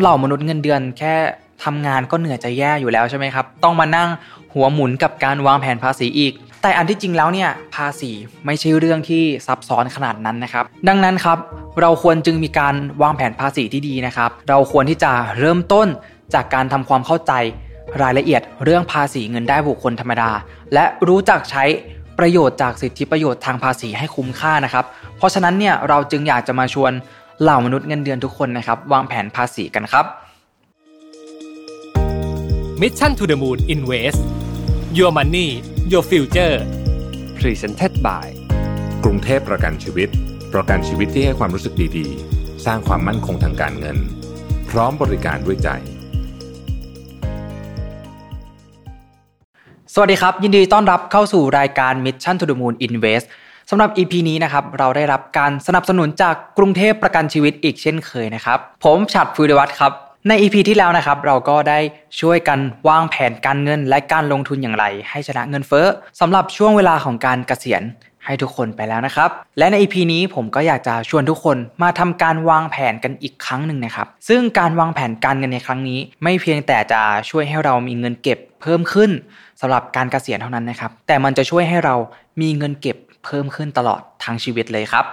เหล่ามนุษย์เงินเดือนแค่ทำงานก็เหนื่อยจะแย่อยู่แล้วใช่ไหมครับ ต้องมานั่งหัวหมุนกับการวางแผนภาษีอีก แต่อันที่จริงแล้วเนี่ยภาษีไม่ใช่เรื่องที่ซับซ้อนขนาดนั้นนะครับ ดังนั้นครับเราควรจึงมีการวางแผนภาษีที่ดีนะครับ เราควรที่จะเริ่มต้นจากการทำความเข้าใจรายละเอียดเรื่องภาษีเงินได้บุคคลธรรมดา และรู้จักใช้ประโยชน์จากสิทธิประโยชน์ทางภาษีให้คุ้มค่านะครับ เพราะฉะนั้นเนี่ยเราจึงอยากจะมาชวน เหล่ามนุษย์เงินเดือนทุกคนนะครับ วางแผนภาษีกันครับ Mission to the Moon Invest Your Money Your Future Presented by กรุงเทพประกันชีวิต ประกันชีวิตที่ให้ความรู้สึกดีๆ สร้างความมั่นคงทางการเงิน พร้อมบริการด้วยใจ สวัสดีครับ ยินดีต้อนรับเข้าสู่รายการ Mission to the Moon Invest สำหรับ EP นี้นะครับเราได้รับการสนับสนุนจากกรุงเทพประกันชีวิตอีกเช่นเคยนะครับผมฉัดฟูดวัฒน์ครับใน EP ที่แล้วนะครับเราก็ได้ช่วยกันวางแผนการเงินและการลงทุนอย่างไร ให้ชนะเงินเฟ้อสำหรับช่วงเวลาของการเกษียณให้ทุกคนไปแล้วนะครับ และใน EP นี้ผมก็อยากจะชวนทุกคนมาทำการวางแผนกันอีกครั้งหนึ่งนะครับ ซึ่งการวางแผนการเงินในครั้งนี้ ไม่เพียงแต่จะช่วยให้เรามีเงินเก็บเพิ่มขึ้นสำหรับการเกษียณเท่านั้นนะครับ แต่มันจะช่วยให้เรามีเงินเก็บ เพิ่มขึ้นตลอดทั้งชีวิตเลยครับ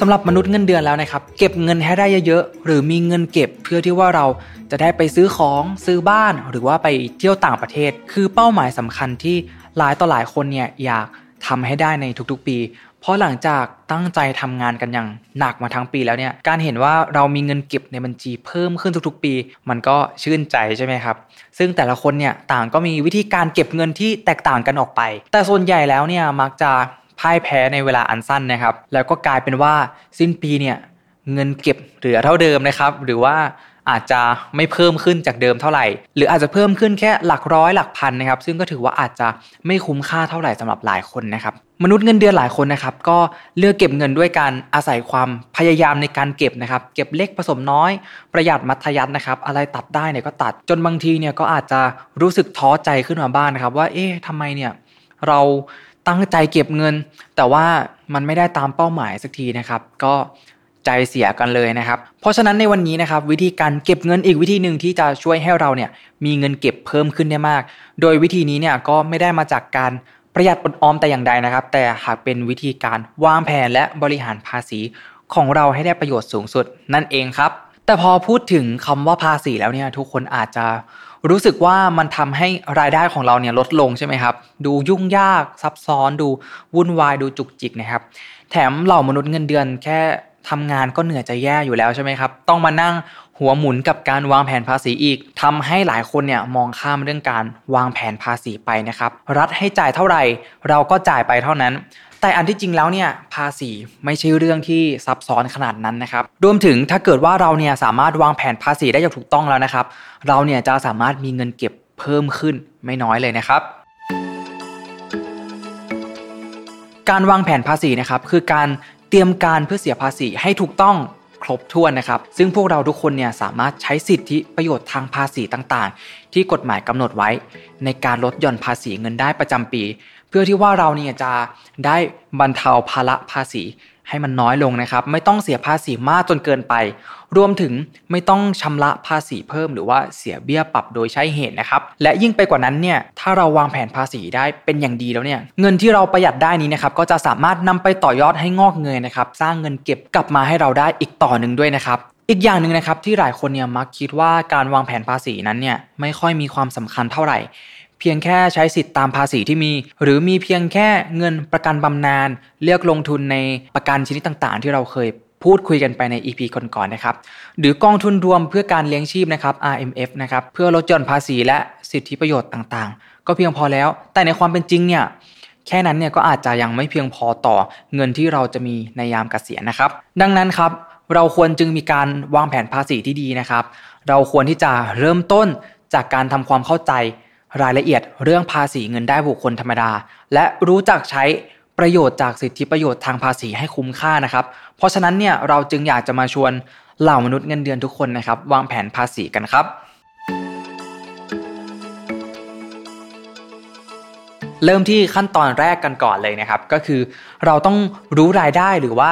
สำหรับมนุษย์เงินเดือนแล้วนะครับ เก็บเงินให้ได้เยอะๆหรือมีเงินเก็บเพื่อที่ว่าเราจะได้ไปซื้อของซื้อบ้าน หรือว่าไปเที่ยวต่างประเทศ คือเป้าหมายสำคัญที่หลายต่อหลายคนเนี่ยอยากทำให้ได้ในทุกๆปี เพราะหลังจากตั้งใจทำงานกันอย่างหนักมาทั้งปีแล้วเนี่ยการเห็นว่าเรามีเงินเก็บในบัญชีเพิ่มขึ้นทุกๆ ปี มันก็ชื่นใจใช่ไหมครับ ซึ่งแต่ละคนเนี่ยต่างก็มีวิธีการเก็บเงินที่แตกต่างกันออกไป แต่ส่วนใหญ่แล้วเนี่ยมักจะพ่ายแพ้ในเวลาอันสั้นนะครับ แล้วก็กลายเป็นว่าสิ้นปีเนี่ยเงินเก็บเหลือเท่าเดิมนะครับ หรือว่า อาจจะไม่เพิ่มขึ้นจากเดิมเท่าไหร่ หรืออาจจะเพิ่มขึ้นแค่หลักร้อยหลักพันนะครับ ซึ่งก็ถือว่าอาจจะไม่คุ้มค่าเท่าไหร่สำหรับหลายคนนะครับมนุษย์เงินเดือนหลายคนนะครับก็เลือกเก็บเงินด้วยการอาศัยความพยายามในการเก็บนะครับเก็บเล็กผสมน้อยประหยัดมัธยัตินะครับอะไรตัดได้เนี่ยก็ตัดจนบางทีเนี่ยก็อาจจะรู้สึกท้อใจขึ้นมาบ้างนนะครับ ว่าเอ๊ะทำไมเนี่ยเราตั้งใจเก็บเงิน แต่ว่ามันไม่ได้ตามเป้าหมายสักทีนะครับ ก็ ใจเสียกันเลยนะครับ เพราะฉะนั้นในวันนี้นะครับวิธีการเก็บเงินอีกวิธีหนึ่งที่จะช่วยให้เราเนี่ยมีเงินเก็บเพิ่มขึ้นได้มาก โดยวิธีนี้เนี่ยก็ไม่ได้มาจากการประหยัดอดออมแต่อย่างใดนะครับ แต่หากเป็นวิธีการวางแผนและบริหารภาษีของเราให้ได้ประโยชน์สูงสุดนั่นเองครับ แต่พอพูดถึงคำว่าภาษีแล้วเนี่ยทุกคนอาจจะรู้สึกว่ามันทำให้รายได้ของเราเนี่ยลดลงใช่ไหมครับ ดูยุ่งยากซับซ้อนดูวุ่นวายดูจุกจิกนะครับ แถมเหล่ามนุษย์เงินเดือนแค่ ทำงานก็เหนื่อยจะแย่อยู่แล้วใช่ไหมครับ ต้องมานั่งหัวหมุนกับการวางแผนภาษีอีกทำให้หลายคนเนี่ยมองข้ามเรื่องการวางแผนภาษีไปนะครับ รัฐให้จ่ายเท่าไหร่ เราก็จ่ายไปเท่านั้น แต่อันที่จริงแล้วเนี่ยภาษีไม่ใช่เรื่องที่ซับซ้อนขนาดนั้นนะครับรวมถึงถ้าเกิดว่าเราเนี่ยสามารถวางแผนภาษีได้อย่างถูกต้องแล้วนะครับ เราเนี่ยจะสามารถมีเงินเก็บเพิ่มขึ้นไม่น้อยเลยนะครับการวางแผนภาษีนะครับคือการ เตรียมการเพื่อเสียภาษีให้ถูกต้องครบถ้วนนะครับ ซึ่งพวกเราทุกคนเนี่ยสามารถใช้สิทธิประโยชน์ทางภาษีต่างๆ ที่กฎหมายกำหนดไว้ ในการลดหย่อนภาษีเงินได้ประจำปี เพื่อที่ว่าเราเนี่ยจะได้บรรเทาภาระภาษี ให้มันน้อยลงนะครับ ไม่ต้องเสียภาษีมากจนเกินไป รวมถึงไม่ต้องชำระภาษีเพิ่ม หรือว่าเสียเบี้ยปรับโดยใช้เหตุนะครับ และยิ่งไปกว่านั้นเนี่ยถ้าเราวางแผนภาษีได้เป็นอย่างดีแล้วเนี่ยเงินที่เราประหยัดได้นี้นะครับก็จะสามารถนำไปต่อยอดให้งอกเงยนะครับสร้างเงินเก็บกลับมาให้เราได้อีกต่อหนึ่งด้วยนะครับอีกอย่างหนึ่งนะครับที่หลายคนเนี่ยมักคิดว่าการวางแผนภาษีนั้นเนี่ยไม่ค่อยมีความสำคัญเท่าไหร่ เพียงแค่ใช้สิทธิ์ตามภาษีที่มี หรือมีเพียงแค่เงินประกันบำนาญเลือกลงทุนในประกันชนิดต่างๆ ที่เราเคยพูดคุยกันไปใน EP ก่อนๆนะครับ หรือกองทุนรวมเพื่อการเลี้ยงชีพนะครับ RMF นะครับเพื่อลดหย่อนภาษีและสิทธิประโยชน์ต่างๆ ก็เพียงพอแล้ว แต่ในความเป็นจริงเนี่ยแค่นั้นเนี่ยก็อาจจะยังไม่เพียงพอต่อเงินที่เราจะมีในยามเกษียณนะครับ ดังนั้นครับเราควรจึงมีการวางแผนภาษีที่ดีนะครับ เราควรที่จะเริ่มต้นจากการทำความเข้าใจ รายละเอียดเรื่องภาษีเงินได้บุคคลธรรมดา และรู้จักใช้ประโยชน์จากสิทธิประโยชน์ทางภาษีให้คุ้มค่านะครับ เพราะฉะนั้นเนี่ยเราจึงอยากจะมาชวนเหล่ามนุษย์เงินเดือนทุกคนนะครับ วางแผนภาษีกันครับ เริ่มที่ขั้นตอนแรกกันก่อนเลยนะครับ ก็คือเราต้องรู้รายได้หรือว่า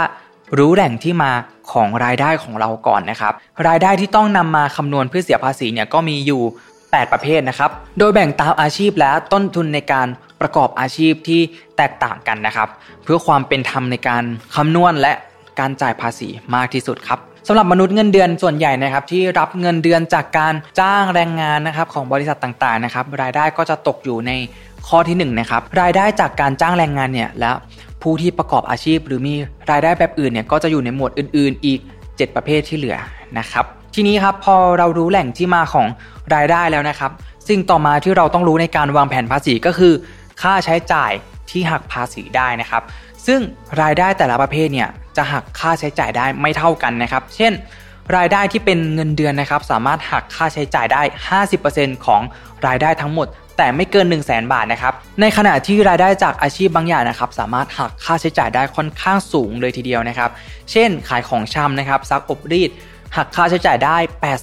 รู้แหล่งที่มาของรายได้ของเราก่อนนะครับ รายได้ที่ต้องนำมาคำนวณเพื่อเสียภาษีเนี่ยก็มีอยู่ 8 ประเภทนะครับ โดยแบ่งตามอาชีพและต้นทุนในการประกอบอาชีพที่แตกต่างกันนะครับ เพื่อความเป็นธรรมในการคำนวณและการจ่ายภาษีมากที่สุดครับสำหรับมนุษย์เงินเดือนส่วนใหญ่นะครับที่รับเงินเดือนจากการจ้างแรงงานนะครับของบริษัทต่างๆนะครับรายได้ก็จะตกอยู่ในข้อที่1นนะครับรายได้จากการจ้างแรงงานเนี่ยและผู้ที่ประกอบอาชีพ หรือมีรายได้แบบอื่นเนี่ยก็จะอยู่ในหมวดอื่น ๆ อีก 7 ประเภทที่เหลือนะครับ ทีนี้ครับพอเรารู้แหล่งที่มาของรายได้แล้วนะครับ สิ่งต่อมาที่เราต้องรู้ในการวางแผนภาษีก็คือ ค่าใช้จ่ายที่หักภาษีได้นะครับ ซึ่งรายได้แต่ละประเภทเนี่ยจะหักค่าใช้จ่ายได้ไม่เท่ากันนะครับ เช่น รายได้ที่เป็นเงินเดือนนะครับ สามารถหักค่าใช้จ่ายได้ 50%ของรายได้ทั้งหมด แต่ไม่เกิน 1 0 0 0 0แบาทนะครับ ในขณะที่รายได้จากอาชีพบางอย่างนะครับ สามารถหักค่าใช้จ่ายได้ค่อนข้างสูงเลยทีเดียวนะครับ เช่น ขายของชำนะครับซักอบรีด หักค่าใช้จ่ายได้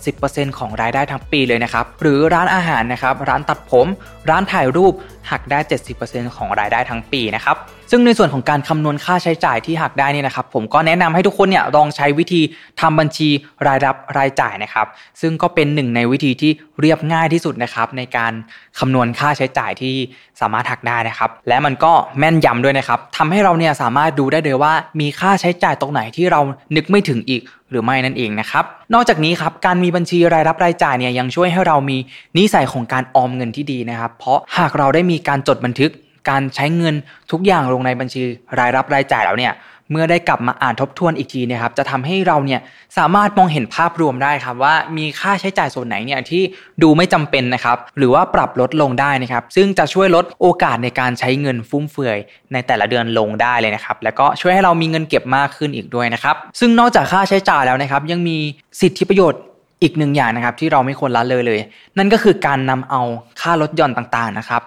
80%ของรายได้ทั้งปีเลยนะครับ หรือร้านอาหารนะครับ ร้านตัดผม ร้านถ่ายรูป หักได้ 70%ของรายได้ทั้งปีนะครับ ซึ่งในส่วนของการคำนวณค่าใช้จ่ายที่หักได้นี่นะครับ ผมก็แนะนำให้ทุกคนเนี่ยลองใช้วิธีทำบัญชีรายรับรายจ่ายนะครับ ซึ่งก็เป็นหนึ่งในวิธีที่เรียบง่ายที่สุดนะครับในการคำนวณค่าใช้จ่ายที่สามารถหักได้นะครับ และมันก็แม่นยำด้วยนะครับทำให้เราเนี่ยสามารถดูได้เลยว่ามีค่าใช้จ่ายตรงไหนที่เรานึกไม่ถึงอีกหรือไม่นั่นเองนะครับ นอกจากนี้ครับการมีบัญชีรายรับรายจ่ายเนี่ยยังช่วยให้เรามีนิสัยของการออมเงินที่ดีนะครับ เพราะหากเราได้มีการจดบันทึก การใช้เงินทุกอย่างลงในบัญชีรายรับรายจ่ายแล้วเนี่ยเมื่อได้กลับมาอ่านทบทวนอีกทีนะครับจะทำให้เราเนี่ยสามารถมองเห็นภาพรวมได้ครับว่ามีค่าใช้จ่ายส่วนไหนเนี่ยที่ดูไม่จำเป็นนะครับหรือว่าปรับลดลงได้นะครับซึ่งจะช่วยลดโอกาสในการใช้เงินฟุ่มเฟือยในแต่ละเดือนลงได้เลยนะครับแล้วก็ช่วยให้เรามีเงินเก็บมากขึ้นอีกด้วยนะครับซึ่งนอกจากค่าใช้จ่ายแล้วนะครับยังมีสิทธิประโยชน์ อีกหนึ่งอย่างนะครับที่เราไม่ควรละเลยเลย นั่นก็คือการนำเอาค่าลดหย่อนต่างๆนะครับ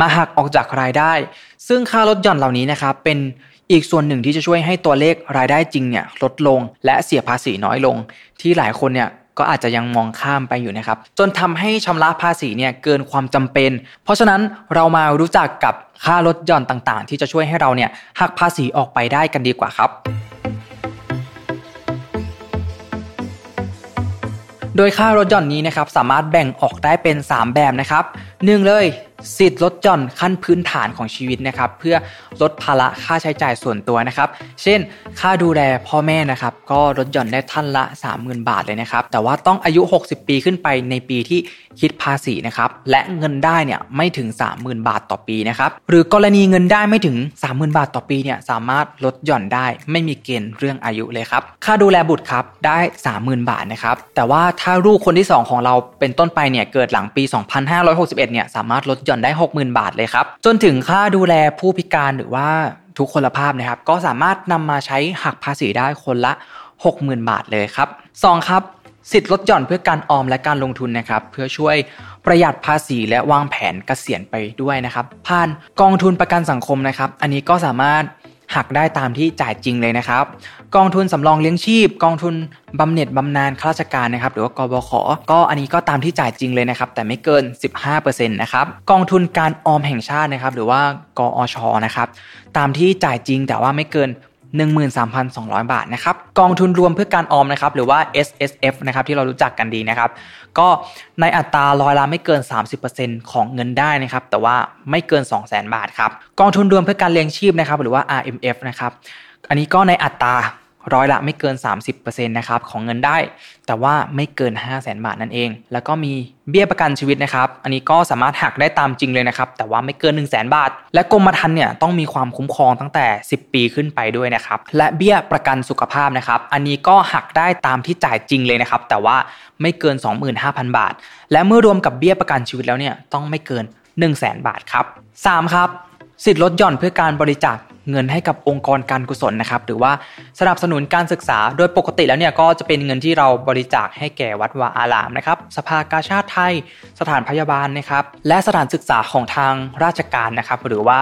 มาหักออกจากรายได้ ซึ่งค่าลดหย่อนเหล่านี้นะครับ เป็นอีกส่วนหนึ่งที่จะช่วยให้ตัวเลขรายได้จริงเนี่ยลดลง และเสียภาษีน้อยลง ที่หลายคนเนี่ยก็อาจจะยังมองข้ามไปอยู่นะครับ จนทำให้ชำระภาษีเนี่ยเกินความจำเป็น เพราะฉะนั้นเรามารู้จักกับค่าลดหย่อนต่างๆ ที่จะช่วยให้เราเนี่ยหักภาษีออกไปได้กันดีกว่าครับ โดยค่ารถหย่อนนี้นะครับสามารถแบ่งออกได้เป็น 3 แบบนะครับหนึ่งเลย สิทธิ์ลดหย่อนขั้นพื้นฐานของชีวิตนะครับเพื่อลดภาระค่าใช้จ่ายส่วนตัวนะครับ เช่น ค่าดูแลพ่อแม่นะครับก็ลดหย่อนได้ท่านละ 30,000 บาทเลยนะครับ แต่ว่าต้องอายุ 60 ปีขึ้นไปในปีที่คิดภาษีนะครับและเงินได้เนี่ยไม่ถึง 30,000 บาทต่อปีนะครับหรือกรณีเงินได้ไม่ถึง 30,000 บาทต่อปีเนี่ยสามารถลดหย่อนได้ ไม่มีเกณฑ์เรื่องอายุเลยครับค่าดูแลบุตรครับได้ 30,000 บาทนะครับแต่ว่าถ้าลูกคนที่ 2 ของเราเป็นต้นไปเนี่ยเกิดหลังปี 2561เนี่ยสามารถลดหย่อนได้ 60,000 บาทเลยครับ จนถึงค่าดูแลผู้พิการหรือว่าทุกคนละภาพนะครับ ก็สามารถนำมาใช้หักภาษีได้คนละ 60,000 บาทเลยครับ 2 ครับสิทธิ์ลดหย่อนเพื่อการออมและการลงทุนนะครับ เพื่อช่วยประหยัดภาษีและวางแผนเกษียณไปด้วยนะครับ ผ่านกองทุนประกันสังคมนะครับ อันนี้ก็สามารถ หักได้ตามที่จ่ายจริงเลยนะครับ กองทุนสำรองเลี้ยงชีพ กองทุนบำเหน็จบำนาญข้าราชการนะครับ หรือว่ากบขก็อันนี้ก็ตามที่จ่ายจริงเลยนะครับ แต่ไม่เกิน 15%นะครับกองทุนการออมแห่งชาตินะครับ หรือว่ากอชนะครับ ตามที่จ่ายจริงแต่ว่าไม่เกิน 13,200 บาทนะครับ กองทุนรวมเพื่อการออมนะครับ หรือว่า S S F นะครับที่เรารู้จักกันดีนะครับ ก็ในอัตราร้อยละไม่เกิน 30%ของเงินได้นะครับ แต่ว่าไม่เกิน 200,000 บาทครับ กองทุนรวมเพื่อการเลี้ยงชีพนะครับ หรือว่า R M F นะครับ อันนี้ก็ในอัตรา ร้อยละไม่เกิน 30%นะครับของเงินได้ แต่ว่าไม่เกิน 5 0 0แสนบาทนั่นเอง แล้วก็มีเบี้ยประกันชีวิตนะครับ อันนี้ก็สามารถหักได้ตามจริงเลยนะครับ แต่ว่าไม่เกิน 1 0 0 0 0แสนบาท และกรมธรรม์เนี่ยต้องมีความคุ้มครองตั้งแต่ 10 ปีขึ้นไปด้วยนะครับ และเบี้ยประกันสุขภาพนะครับ อันนี้ก็หักได้ตามที่จ่ายจริงเลยนะครับ แต่ว่าไม่เกิน 25,000 บาท และเมื่อรวมกับเบี้ยประกันชีวิตแล้วเนี่ยต้องไม่เกิน 1 0 0 0 0แสนบาทครับ3ครับสิทธิ์ลดหย่อนเพื่อการบริจาค เงินให้กับองค์กรการกุศลนะครับ หรือว่าสนับสนุนการศึกษา โดยปกติแล้วเนี่ยก็จะเป็นเงินที่เราบริจาคให้แก่วัดวาอารามนะครับ สภากาชาติไทย สถานพยาบาลนะครับ และสถานศึกษาของทางราชการนะครับ หรือว่า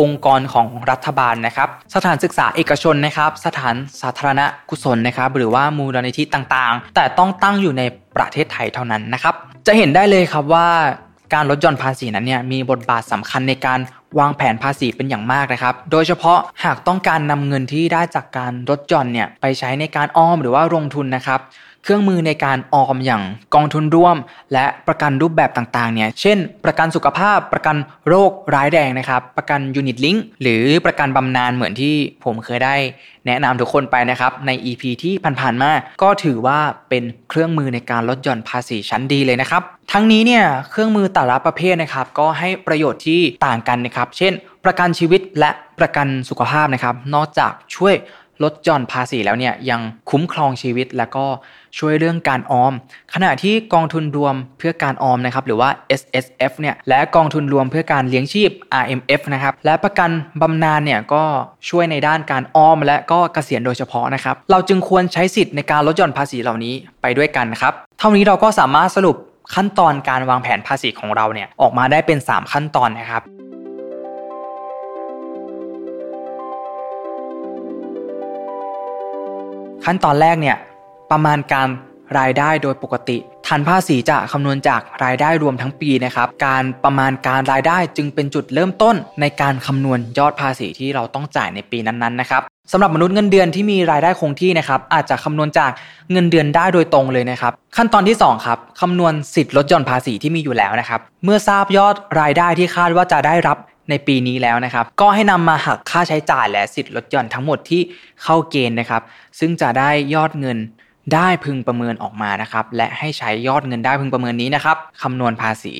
องค์กรของรัฐบาลนะครับ สถานศึกษาเอกชนนะครับ สถานสาธารณกุศลนะครับ หรือว่ามูลนิธิต่างๆ แต่ต้องตั้งอยู่ในประเทศไทยเท่านั้นนะครับ จะเห็นได้เลยครับว่า การลดหย่อนภาษีนั้นเนี่ยมีบทบาทสำคัญในการวางแผนภาษีเป็นอย่างมากนะครับ โดยเฉพาะหากต้องการนำเงินที่ได้จากการลดหย่อนเนี่ยไปใช้ในการออมหรือว่าลงทุนนะครับ เครื่องมือในการออมอย่างกองทุนร่วม และประกันรูปแบบต่างๆเนี่ยเช่น ประกันสุขภาพ ประกันโรคร้ายแรงนะครับ ประกันยูนิตลิงก์หรือประกันบำนาญเหมือนที่ผมเคยได้ แนะนำทุกคนไปนะครับ ใน EP ที่ผ่านๆมา ก็ถือว่าเป็นเครื่องมือในการลดหย่อนภาษีชั้นดีเลยนะครับ ทั้งนี้เนี่ยเครื่องมือแต่ละประเภทนะครับก็ให้ประโยชน์ที่ต่างกันนะครับ เช่น ประกันชีวิตและประกันสุขภาพนะครับ นอกจากช่วย ลดหย่อนภาษีแล้วเนี่ยยังคุ้มครองชีวิตและก็ช่วยเรื่องการออม ขณะที่กองทุนรวมเพื่อการออมนะครับหรือว่า S S F เนี่ยและกองทุนรวมเพื่อการเลี้ยงชีพ R M F นะครับและประกันบำนาญเนี่ยก็ช่วยในด้านการออม และก็เกษียณโดยเฉพาะนะครับเราจึงควรใช้สิทธิ์ในการลดหย่อนภาษีเหล่านี้ไปด้วยกันครับเท่านี้เราก็สามารถสรุปขั้นตอนการวางแผนภาษีของเราเนี่ยออกมาได้เป็น 3 ขั้นตอนนะครับ ขั้นตอนแรกเนี่ยประมาณการรายได้โดยปกติฐานภาษีจะคำนวณจากรายได้รวมทั้งปีนะครับ การประมาณการรายได้จึงเป็นจุดเริ่มต้นในการคำนวณยอดภาษีที่เราต้องจ่ายในปีนั้นๆนะครับสำหรับมนุษย์เงินเดือนที่มีรายได้คงที่นะครับ อาจจะคำนวณจากเงินเดือนได้โดยตรงเลยนะครับ ขั้นตอนที่2ครับคำนวณสิทธิ์ลดหย่อนภาษีที่มีอยู่แล้วนะครับ เมื่อทราบยอดรายได้ที่คาดว่าจะได้รับ ในปีนี้แล้วนะครับ ก็ให้นำมาหักค่าใช้จ่ายและสิทธิ์ลดหย่อนทั้งหมดที่เข้าเกณฑ์นะครับ ซึ่งจะได้ยอดเงินได้พึงประเมินออกมานะครับ และให้ใช้ยอดเงินได้พึงประเมินนี้นะครับคำนวณภาษี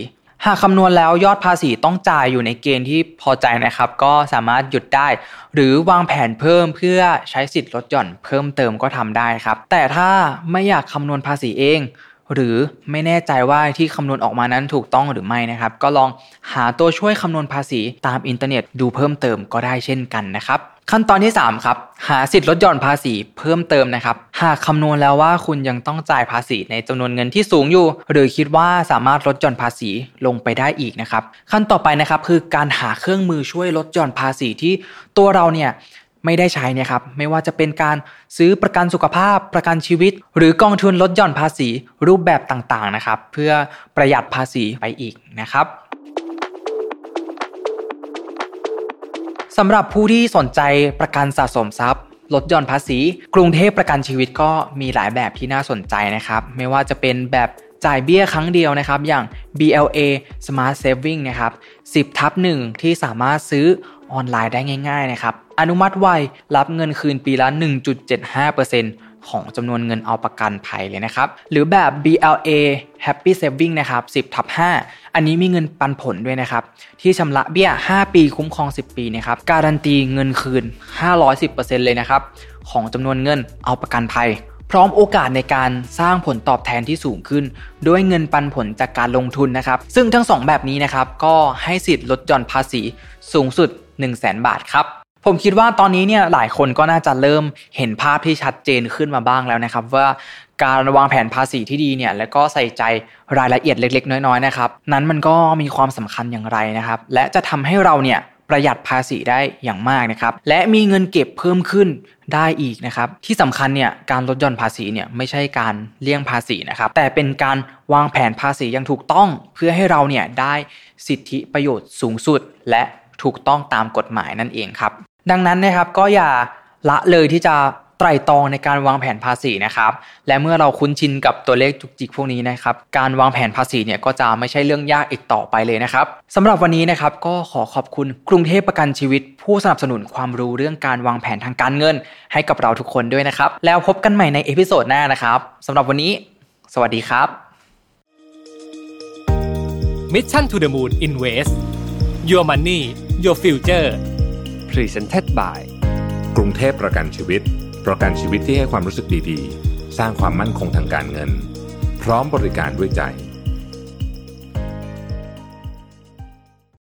หากคำนวณแล้วยอดภาษีต้องจ่ายอยู่ในเกณฑ์ที่พอใจนะครับ ก็สามารถหยุดได้ หรือวางแผนเพิ่มเพื่อใช้สิทธิ์ลดหย่อนเพิ่มเติมก็ทำได้ครับ แต่ถ้าไม่อยากคำนวณภาษีเอง หรือไม่แน่ใจว่าที่คำนวณออกมานั้นถูกต้องหรือไม่นะครับ ก็ลองหาตัวช่วยคำนวณภาษีตามอินเทอร์เน็ตดูเพิ่มเติมก็ได้เช่นกันนะครับ ขั้นตอนที่ 3 ครับ หาสิทธิ์ลดหย่อนภาษีเพิ่มเติมนะครับ หากคำนวณแล้วว่าคุณยังต้องจ่ายภาษีในจำนวนเงินที่สูงอยู่ หรือคิดว่าสามารถลดหย่อนภาษีลงไปได้อีกนะครับ ขั้นต่อไปนะครับคือการหาเครื่องมือช่วยลดหย่อนภาษีที่ตัวเราเนี่ย ไม่ได้ใช้นะครับไม่ว่าจะเป็นการซื้อประกันสุขภาพประกันชีวิต หรือกองทุนลดหย่อนภาษีรูปแบบต่างๆนะครับ เพื่อประหยัดภาษีไปอีกนะครับสำหรับผู้ที่สนใจประกันสะสมทรัพย์ลดหย่อนภาษี กรุงเทพประกันชีวิตก็มีหลายแบบที่น่าสนใจนะครับ ไม่ว่าจะเป็นแบบจ่ายเบี้ยครั้งเดียวนะครับ อย่าง BLA Smart Saving นะครับ 10ทับ1ที่สามารถซื้อออนไลน์ได้ง่าย ๆ นะครับ อนุมัติไวรับเงินคืนปีละ 1.75%ของจำนวนเงินเอาประกันภัยเลยนะครับ หรือแบบ BLA Happy Saving นะครับ10ทับ5อันนี้มีเงินปันผลด้วยนะครับ ที่ชำระเบี้ย 5 ปีคุ้มครอง 10 ปีนะครับการันตีเงินคืน 510%เลยนะครับ ของจำนวนเงินเอาประกันภัยพร้อมโอกาสในการสร้างผลตอบแทนที่สูงขึ้น ด้วยเงินปันผลจากการลงทุนนะครับ ซึ่งทั้ง 2 แบบนี้นะครับ ก็ให้สิทธิ์ลดหย่อนภาษีสูงสุด 1 0 0 0 0แบาทครับ ผมคิดว่าตอนนี้เนี่ยหลายคนก็น่าจะเริ่มเห็นภาพที่ชัดเจนขึ้นมาบ้างแล้วนะครับ ว่าการวางแผนภาษีที่ดีเนี่ยแล้วก็ใส่ใจรายละเอียดเล็ก ๆ น้อยๆนะครับ นั้นมันก็มีความสำคัญอย่างไรนะครับ และจะทำให้เราเนี่ยประหยัดภาษีได้อย่างมากนะครับ และมีเงินเก็บเพิ่มขึ้นได้อีกนะครับ ที่สำคัญเนี่ยการลดหย่อนภาษีเนี่ยไม่ใช่การเลี่ยงภาษีนะครับ แต่เป็นการวางแผนภาษีอย่างถูกต้อง เพื่อให้เราเนี่ยได้สิทธิประโยชน์สูงสุด และถูกต้องตามกฎหมายนั่นเองครับ ดังนั้นนะครับก็อย่าละเลยที่จะไตร่ตรองในการวางแผนภาษีนะครับ และเมื่อเราคุ้นชินกับตัวเลขจุกจิกพวกนี้นะครับ การวางแผนภาษีเนี่ยก็จะไม่ใช่เรื่องยากอีกต่อไปเลยนะครับสำหรับวันนี้นะครับก็ขอขอบคุณกรุงเทพประกันชีวิต ผู้สนับสนุนความรู้เรื่องการวางแผนทางการเงิน ให้กับเราทุกคนด้วยนะครับ แล้วพบกันใหม่ในเอพิโซดหน้านะครับสำหรับวันนี้ สวัสดีครับ Mission to the Moon Invest Your Money Your Future Presented by กรุงเทพประกันชีวิต ประกันชีวิตที่ให้ความรู้สึกดีๆ สร้างความมั่นคงทางการเงิน พร้อมบริการด้วยใจ